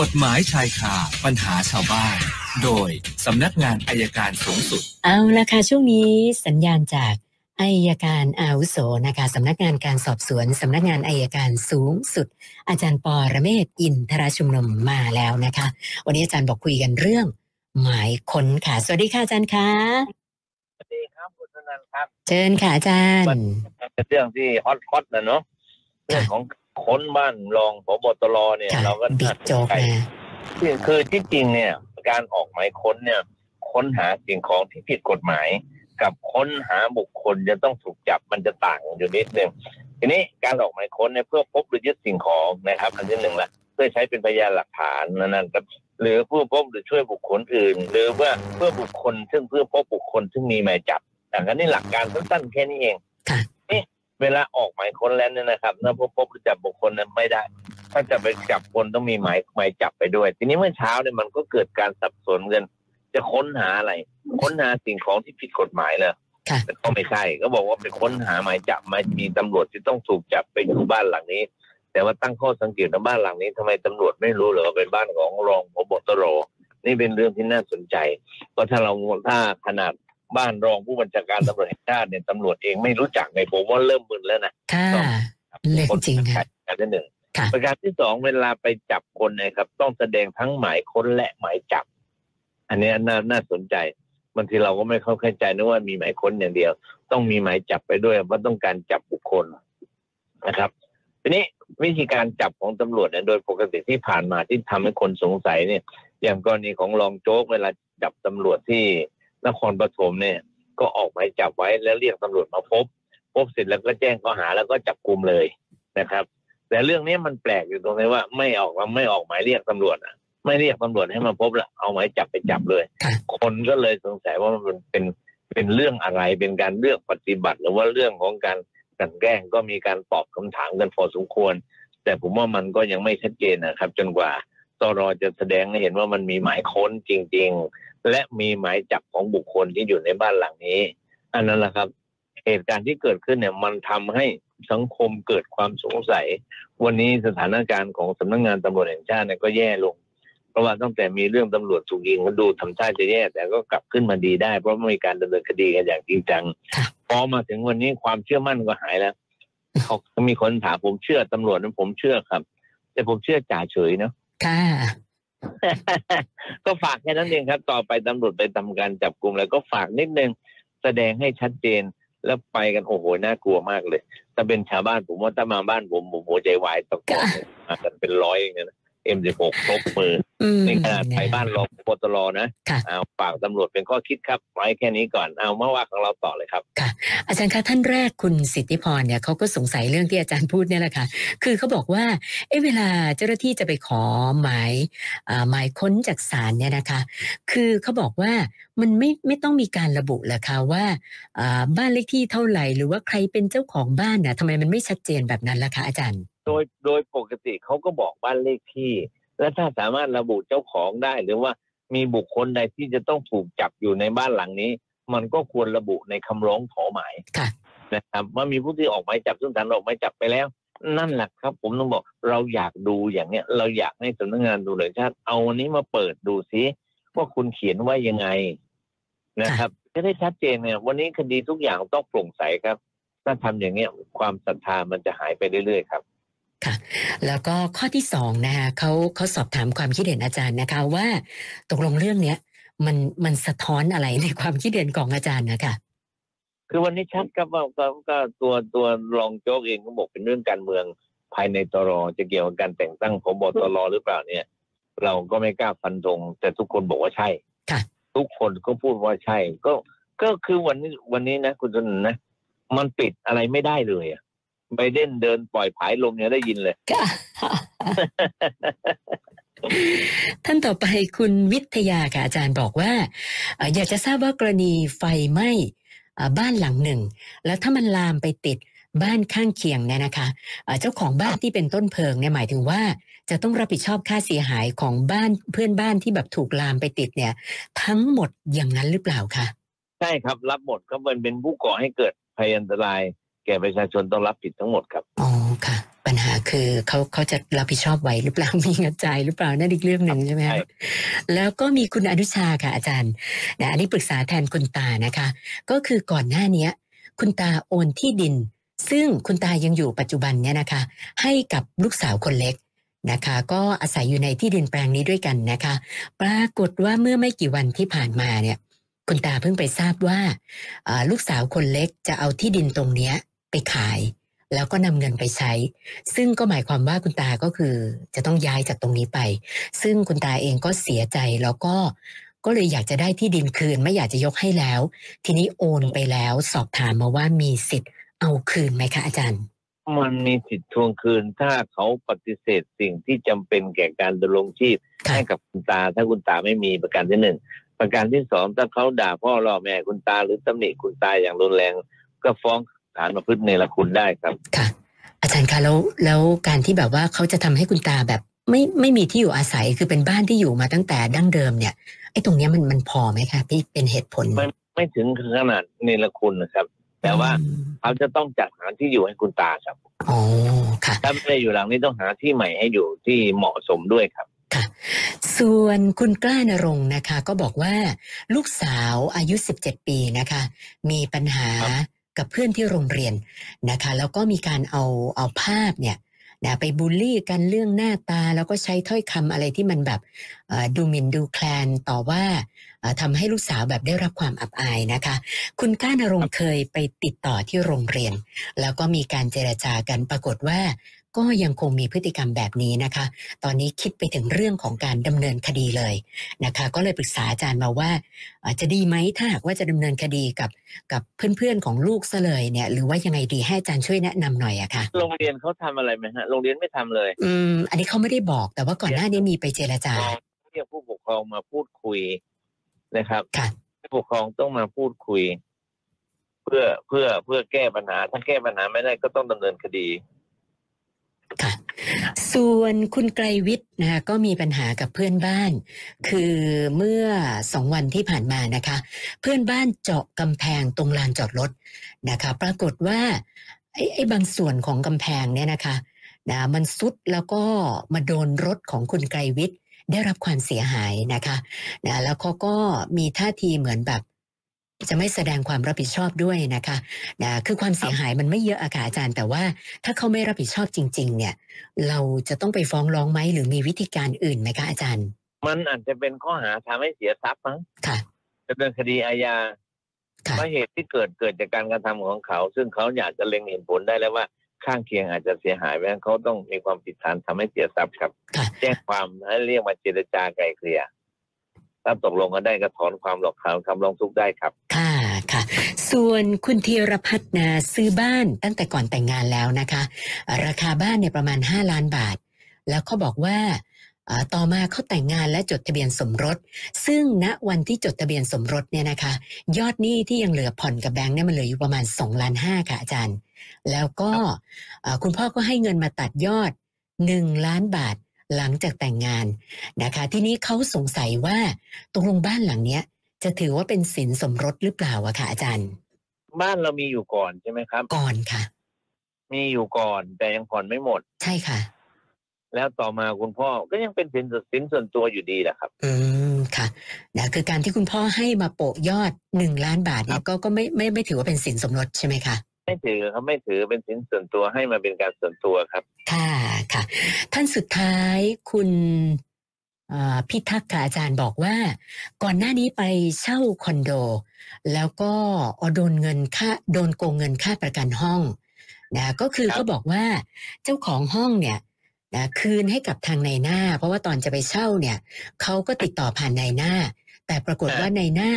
กฎหมายชายคาปัญหาชาวบ้าน โดยสำนักงานอายการสูงสุด เอาละค่ะช่วงนี้สัญญาณจากอายการอาวุโสนะคะสำนักงานการสอบสวนสำนักงานอายการสูงสุด อาจารย์ปอระเมศวร์อินทรชุมนุมมาแล้วนะคะ วันนี้อาจารย์บอกคุยกันเรื่อง หมายค้นค่ะ สวัสดีค่ะอาจารย์คะสวัสดีครับคุณธนันท์ครับ เชิญค่ะอาจารย์เป็นเรื่องที่ฮอตฮอตนะเนาะเรื่องของ ค้นบ้านรองพบตรเนี่ยค่ะเราก็บิ๊กโจ๊กนะคือคือที่จริงเนี่ย การออกหมายค้นเนี่ย ค้นหาสิ่งของที่ผิดกฎหมาย กับค้นหาบุคคลจะต้องถูกจับมันจะต่างอยู่นิดนึงทีนี้การออกหมายค้นเนี่ยเพื่อพบหรือยึดสิ่งของนะครับ อันที่หนึ่งละเพื่อใช้เป็นพยานหลักฐานนั่นครับหรือเพื่อพบหรือช่วยบุคคลอื่น หรือว่าเพื่อบุคคลซึ่งเพื่อพบบุคคลซึ่งมีหมายจับอะอันนี้หลักการสั้นๆแค่นี้เองค่ะนี่ เวลาออกหมายค้นแล้วเนี่ยนะครับถ้าพบพบหรือจับบุคคลนั้นไม่ได้ ถ้าจะไปจับคนต้องมีหมายหมายจับไปด้วย ทีนี้เมื่อเช้าเนี่ยมันก็เกิดการสับสนกันจะค้นหาอะไร ค้นหาสิ่งของที่ผิดกฎหมายเลยค่ะแต่ก็ไม่ใช่ก็บอกว่าไปค้นหาหมายจับมามีตำรวจที่ต้องถูกจับไปอยู่บ้านหลังนี้ แต่ว่าตั้งข้อสังเกตว่าบ้านหลังนี้ทำไมตำรวจไม่รู้เหรอว่าเป็นบ้านของรองพบตรนี่เป็นเรื่องที่น่าสนใจเพราะถ้าเราถ้าขนาด บ้านรองผู้บัญชาการตำรวจแห่งชาติเนี่ยตำรวจเองไม่รู้จักในยผมว่าเริ่มมึนแล้วนะค่ะเรื่องจริงค่ะประการที่หนึ่งค่ะประการที่สองเวลาไปจับคนเนะครับ ต้องแสดงทั้งหมายค้นและหมายจับ อันนี้น่าน่าสนใจบางทีเราก็ไม่เข้าใจนึกว่ามีหมายค้นอย่างเดียว ต้องมีหมายจับไปด้วยเพราะต้องการจับบุคคลนะครับทีนี้วิธีการจับของตำรวจเนี่ยโดยปกติที่ผ่านมาที่ทำให้คนสงสัยเนี่ย อย่างกรณีของรองโจ๊กเวลาจับตำรวจที่ นครปฐมเนี่ย ก็ออกหมายจับไว้แล้วเรียกตำรวจมาพบ พบเสร็จแล้วก็แจ้งข้อหาแล้วก็จับกลุ่มเลยนะครับ แต่เรื่องนี้มันแปลกอยู่ตรงที่ว่าไม่ออกไม่ออกหมายเรียกตำรวจอะ ไม่เรียกตำรวจให้มาพบละเอาหมายจับไปจับเลย คนก็เลยสงสัยว่ามันเป็นเป็นเรื่องอะไรเป็นการเลือกปฏิบัติ หรือว่าเรื่องของการกันแกล้งก็มีการตอบคำถามกันพอสมควร แต่ผมว่ามันก็ยังไม่ชัดเจนนะครับ จนกว่าตรจะแสดงให้เห็นว่ามันมีหมายค้นจริง และมีหมายจับของบุคคลที่อยู่ในบ้านหลังนี้ อันนั้นแหละครับ เหตุการณ์ที่เกิดขึ้นเนี่ยมันทำให้สังคมเกิดความสงสัย วันนี้สถานการณ์ของสำนักงานตำรวจแห่งชาติเนี่ยก็แย่ลง เพราะว่าตั้งแต่มีเรื่องตำรวจถูกยิงมันดูทำท่าจะแย่ แต่ก็กลับขึ้นมาดีได้ เพราะมีการดำเนินคดีกันอย่างจริงจังค่ะพอมาถึงวันนี้ความเชื่อมั่นก็หายแล้วเขามีคนถามผมเชื่อตำรวจนั้นผมเชื่อครับ แต่ผมเชื่อจ่าเฉยเนาะค่ะ ก็ฝากแค่นั้นเองครับ ต่อไปตำรวจไปทำการจับกลุ่มแล้วก็ฝากนิดนึงแสดงให้ชัดเจนแล้วไปกันโอ้โหน่ากลัวมากเลย ถ้าเป็นชาวบ้านผมว่าถ้ามาบ้านผมผมหัวใจวายตะโกนเลยมากันเป็นร้อยอย่างเงี้ยนะ เอ็มสิบหกครบมืออืมนี่ขนาดไปบ้านรองพบตรนะค่ะเอาฝากตำรวจเป็นข้อคิดครับ ไว้แค่นี้ก่อนเอามาว่าของเราต่อเลยครับอาจารย์คะท่านแรกคุณสิทธิพรเนี่ยเขาก็สงสัยเรื่องที่อาจารย์พูดเนี่ยแหละค่ะ คือเขาบอกว่าเอะเวลาเจ้าหน้าที่จะไปขอหมายอ่าหมายค้นจากศาลเนี่ยนะคะ คือเขาบอกว่ามันไม่ไม่ต้องมีการระบุเหรอคะว่าอ่าบ้านเลขที่เท่าไหร่หรือว่าใครเป็นเจ้าของบ้านน่ะทำไมมันไม่ชัดเจนแบบนั้นล่ะคะอาจารย์ โดยโดยปกติเขาก็บอกบ้านเลขที่ และถ้าสามารถระบุเจ้าของได้ หรือว่ามีบุคคลใดที่จะต้องถูกจับอยู่ในบ้านหลังนี้ มันก็ควรระบุในคำร้องขอหมายค่ะนะครับว่ามีผู้ที่ออกหมายจับซึ่งศาลออกหมายจับไปแล้ว นั่นแหละครับ ผมต้องบอกเราอยากดูอย่างเนี้ย เราอยากให้สำนักงานตำรวจแห่งชาติเอาอันนี้มาเปิดดูซิว่าคุณเขียนว่ายังไงนะครับจะได้ชัดเจนเนี่ย วันนี้คดีทุกอย่างต้องโปร่งใสครับ ถ้าทำอย่างเนี้ยความศรัทธามันจะหายไปเรื่อยๆครับ แล้วก็ข้อที่สองนะคะเขาเขาสอบถามความคิดเห็นอาจารย์นะคะว่าตกลงเรื่องเนี้ยมันมันสะท้อนอะไรในความคิดเห็นของอาจารย์นะคะคือวันนี้ชัดครับว่าก็ก็ตัวตัวรองโจ๊กเองก็บอกเป็นเรื่องการเมืองภายในตรจะเกี่ยวกับการแต่งตั้งพบตรหรือเปล่าเนี่ย เราก็ไม่กล้าฟันธงแต่ทุกคนบอกว่าใช่ค่ะทุกคนก็พูดว่าใช่ ก็ก็คือวันนี้วันนี้นะ คุณชนนนะ มันปิดอะไรไม่ได้เลยอะ ไบเดนเดินปล่อยผายลมยังได้ยินเลยค่ะท่านต่อไปคุณวิทยาค่ะอาจารย์บอกว่าเอ่ออยากจะทราบว่ากรณีไฟไหม้เอ่อบ้านหลังหนึ่ง แล้วถ้ามันลามไปติดบ้านข้างเคียงเนี่ยนะคะเอ่อเจ้าของบ้านที่เป็นต้นเพลิงเนี่ยหมายถึงว่า จะต้องรับผิดชอบค่าเสียหายของบ้านเพื่อนบ้านที่แบบถูกลามไปติดเนี่ย ทั้งหมดอย่างนั้นหรือเปล่าคะใช่ครับรับหมดเขาเป็นเป็นผู้ก่อให้เกิดภัยอันตราย แก่ประชาชนต้องรับผิดทั้งหมดครับอ๋อค่ะ ปัญหาคือเขาเขาจะรับผิดชอบไหวหรือเปล่ามีเงินจ่ายหรือเปล่านั่นอีกเรื่องหนึ่งใช่ไหมใช่คะแล้วก็มีคุณอนุชาค่ะอาจารย์นะอันนี้ปรึกษาแทนคุณตานะคะ ก็คือก่อนหน้าเนี้ย คุณตาโอนที่ดิน ซึ่งคุณตายังอยู่ปัจจุบันเนี่ยนะคะ ให้กับลูกสาวคนเล็กนะคะ ก็อาศัยอยู่ในที่ดินแปลงนี้ด้วยกันนะคะ ปรากฏว่าเมื่อไม่กี่วันที่ผ่านมาเนี่ย คุณตาเพิ่งไปทราบว่าอ่าลูกสาวคนเล็กจะเอาที่ดินตรงเนี้ย ไปขาย แล้วก็นำเงินไปใช้ ซึ่งก็หมายความว่าคุณตาก็คือจะต้องย้ายจากตรงนี้ไป ซึ่งคุณตาเองก็เสียใจแล้วก็ก็เลยอยากจะได้ที่ดินคืนไม่อยากจะยกให้แล้ว ทีนี้โอนไปแล้วสอบถามมาว่ามีสิทธิ์เอาคืนไหมคะอาจารย์ มันมีสิทธิ์ทวงคืนถ้าเขาปฏิเสธสิ่งที่จำเป็นแก่การดำรงชีพค่ะให้กับคุณตา ถ้าคุณตาไม่มีประการที่หนึ่งประการที่สองถ้าเขาด่าพ่อล่อแม่คุณตาหรือตำหนิคุณตาอย่างรุนแรง ก็ฟ้อง ฐานประพฤติเนรคุณได้ครับค่ะ อาจารย์คะแล้วแล้วการที่แบบว่าเขาจะทำให้คุณตาแบบไม่ไม่มีที่อยู่อาศัยคือเป็นบ้านที่อยู่มาตั้งแต่ดั้งเดิมเนี่ยไอ้ตรงเนี้ยมันมันพอไหมคะพี่เป็นเหตุผลไม่ไม่ถึงขนาดเนรคุณนะครับ แต่ว่าอืมเขาจะต้องจัดหาที่อยู่ให้คุณตาครับอ๋อค่ะถ้าไม่ได้อยู่หลังนี้ต้องหาที่ใหม่ให้อยู่ที่เหมาะสมด้วยครับส่วนคุณกล้านรงค์นะคะ ก็บอกว่าลูกสาวอายุ 17 ปีนะคะ มีปัญหาครับ กับเพื่อนที่โรงเรียนนะคะ แล้วก็มีการเอาเอาภาพเนี่ยนะไปบูลลี่กันเรื่องหน้าตาแล้วก็ใช้ถ้อยคำอะไรที่มันแบบดูหมิ่นดูแคลนต่อว่าเอ่อทำให้ลูกสาวแบบได้รับความอับอายนะคะ คุณก้านรงค์เคยไปติดต่อที่โรงเรียน แล้วก็มีการเจรจากันปรากฏว่า ก็ยังคงมีพฤติกรรมแบบนี้นะคะ ตอนนี้คิดไปถึงเรื่องของการดำเนินคดีเลยนะคะ ก็เลยปรึกษาอาจารย์มาว่าเอ่อจะดีไหมถ้าหากว่าจะดำเนินคดีกับกับเพื่อนๆของลูกซะเลยเนี่ย หรือว่ายังไงดีให้อาจารย์ช่วยแนะนำหน่อยอะค่ะโรงเรียนเขาทำอะไรไหมฮะโรงเรียนไม่ทำเลย อืมอันนี้เขาไม่ได้บอกแต่ว่าก่อนหน้านี้มีไปเจรจาเรียกผู้ปก ครองมาพูดคุยนะครับค่ะผู้ปกครองต้องมาพูดคุย เพื่อเพื่อเพื่อแก้ปัญหา ถ้าแก้ปัญหาไม่ได้ก็ต้องดำเนินคดีค่ะส่วนคุณไกรวิทย์นะคะก็มีปัญหากับเพื่อนบ้าน คือเมื่อสองวันที่ผ่านมานะคะ เพื่อนบ้านเจาะกำแพงตรงลานจอดรถนะคะ ปรากฏว่าไอ้ไอ้บางส่วนของกำแพงเนี่ยนะคะนะมันซุดแล้วก็มาโดนรถของคุณไกรวิทย์ ได้รับความเสียหายนะคะนะแล้วเขาก็มีท่าทีเหมือนแบบจะไม่แสดงความรับผิดชอบด้วยนะคะนะคือความเสียหายมันไม่เยอะอะค่ะอาจารย์ แต่ว่าถ้าเขาไม่รับผิดชอบจริง ๆ เนี่ย เราจะต้องไปฟ้องร้องไหมหรือมีวิธีการอื่นไหมคะอาจารย์ มันอาจจะเป็นข้อหาทำให้เสียทรัพย์มั้งค่ะดำเนินคดีอาญาค่ะเพราะเหตุที่เกิดเกิดจากการกระทำของเขา ซึ่งเขาอยากจะเล็งเห็นผลได้แล้วว่า ข้างเคียงอาจจะเสียหายเพราะฉะนั้นเขาต้องมีความผิดฐานทำให้เสียทรัพย์ครับค่ะแจ้งความให้เรียกมาเจรจาไกลเกลี่ยถ้าตกลงกันได้ก็ถอนความหลอกขาวคำร้องทุกข์ได้ครับ ค่ะค่ะ ส่วนคุณธีรพัฒน์นะซื้อบ้านตั้งแต่ก่อนแต่งงานแล้วนะคะ ราคาบ้านเนี่ยประมาณ 5 ล้านบาท แล้วเขาบอกว่าเอ่อ ต่อมาเขาแต่งงานและจดทะเบียนสมรส ซึ่งณวันที่จดทะเบียนสมรสเนี่ยนะคะ ยอดหนี้ที่ยังเหลือผ่อนกับแบงค์เนี่ยมันเหลืออยู่ประมาณ2ล้านห้าค่ะอาจารย์ แล้วก็เอ่อคุณพ่อก็ให้เงินมาตัดยอด 1 ล้านบาทหลังจากแต่งงานนะคะ ทีนี้เขาสงสัยว่าตกลงบ้านหลังเนี้ย จะถือว่าเป็นสินสมรสหรือเปล่าอะค่ะอาจารย์ บ้านเรามีอยู่ก่อนใช่ไหมครับ ก่อนค่ะ มีอยู่ก่อนแต่ยังผ่อนไม่หมด ใช่ค่ะ แล้วต่อมาคุณพ่อก็ยังเป็นสินสินส่วนตัวอยู่ดีแหละครับ อืมค่ะนะคือการที่คุณพ่อให้มาโปะยอดหนึ่งล้านบาทเนี่ยก็ก็ไม่ไม่ไม่ถือว่าเป็นสินสมรสใช่ไหมคะไม่ถือครับไม่ถือเป็นสินส่วนตัวให้มาเป็นการส่วนตัวครับ ค่ะค่ะ ท่านสุดท้ายคุณอ่าพิทักษ์ค่ะอาจารย์บอกว่า ก่อนหน้านี้ไปเช่าคอนโด แล้วก็เอาโดนเงินค่าโดนโกงเงินค่าประกันห้องนะก็คือครับก็บอกว่าเจ้าของห้องเนี่ย นะคืนให้กับทางนายหน้า เพราะว่าตอนจะไปเช่าเนี่ยเขาก็ติดต่อผ่านนายหน้า แต่ปรากฏว่านายหน้า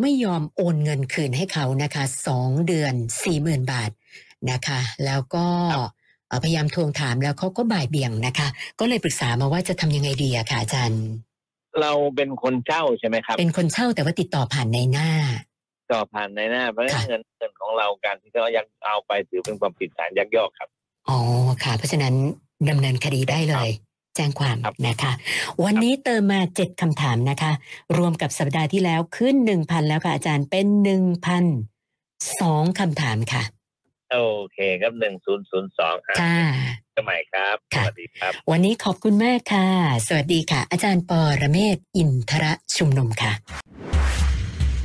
ไม่ยอมโอนเงินคืนให้เขานะคะสองเดือนสี่หมื่นบาทนะคะ แล้วก็เอ่อพยายามทวงถามแล้วเขาก็บ่ายเบี่ยงนะคะ ก็เลยปรึกษามาว่าจะทำยังไงดีอะค่ะอาจารย์ เราเป็นคนเช่าใช่ไหมครับ เป็นคนเช่าแต่ว่าติดต่อผ่านในหน้า ต่อผ่านในหน้าเพราะฉะนั้นค่ะเงินเงินของเราการที่เขายักเอาไปถือเป็นความผิดฐานยักยอกครับอ๋อค่ะ เพราะฉะนั้น ดำเนินคดีได้เลย แจ้งความครับนะคะ วันนี้เติมมาเจ็ดคำถามนะคะ รวมกับสัปดาห์ที่แล้วขึ้นหนึ่งพันแล้วค่ะอาจารย์เป็นหนึ่งพันสองคำถามค่ะ โอเคครับหนึ่งศูนย์ศูนย์สองค่ะสมัยครับสค่ะวัสดีครับ วันนี้ขอบคุณมากค่ะ สวัสดีค่ะ อาจารย์ปอระเมศวร์อินทระชุมนุมค่ะ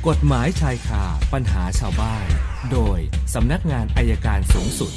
กฎหมายชายคาปัญหาชาวบ้าน โดยสำนักงานอายการสูงสุด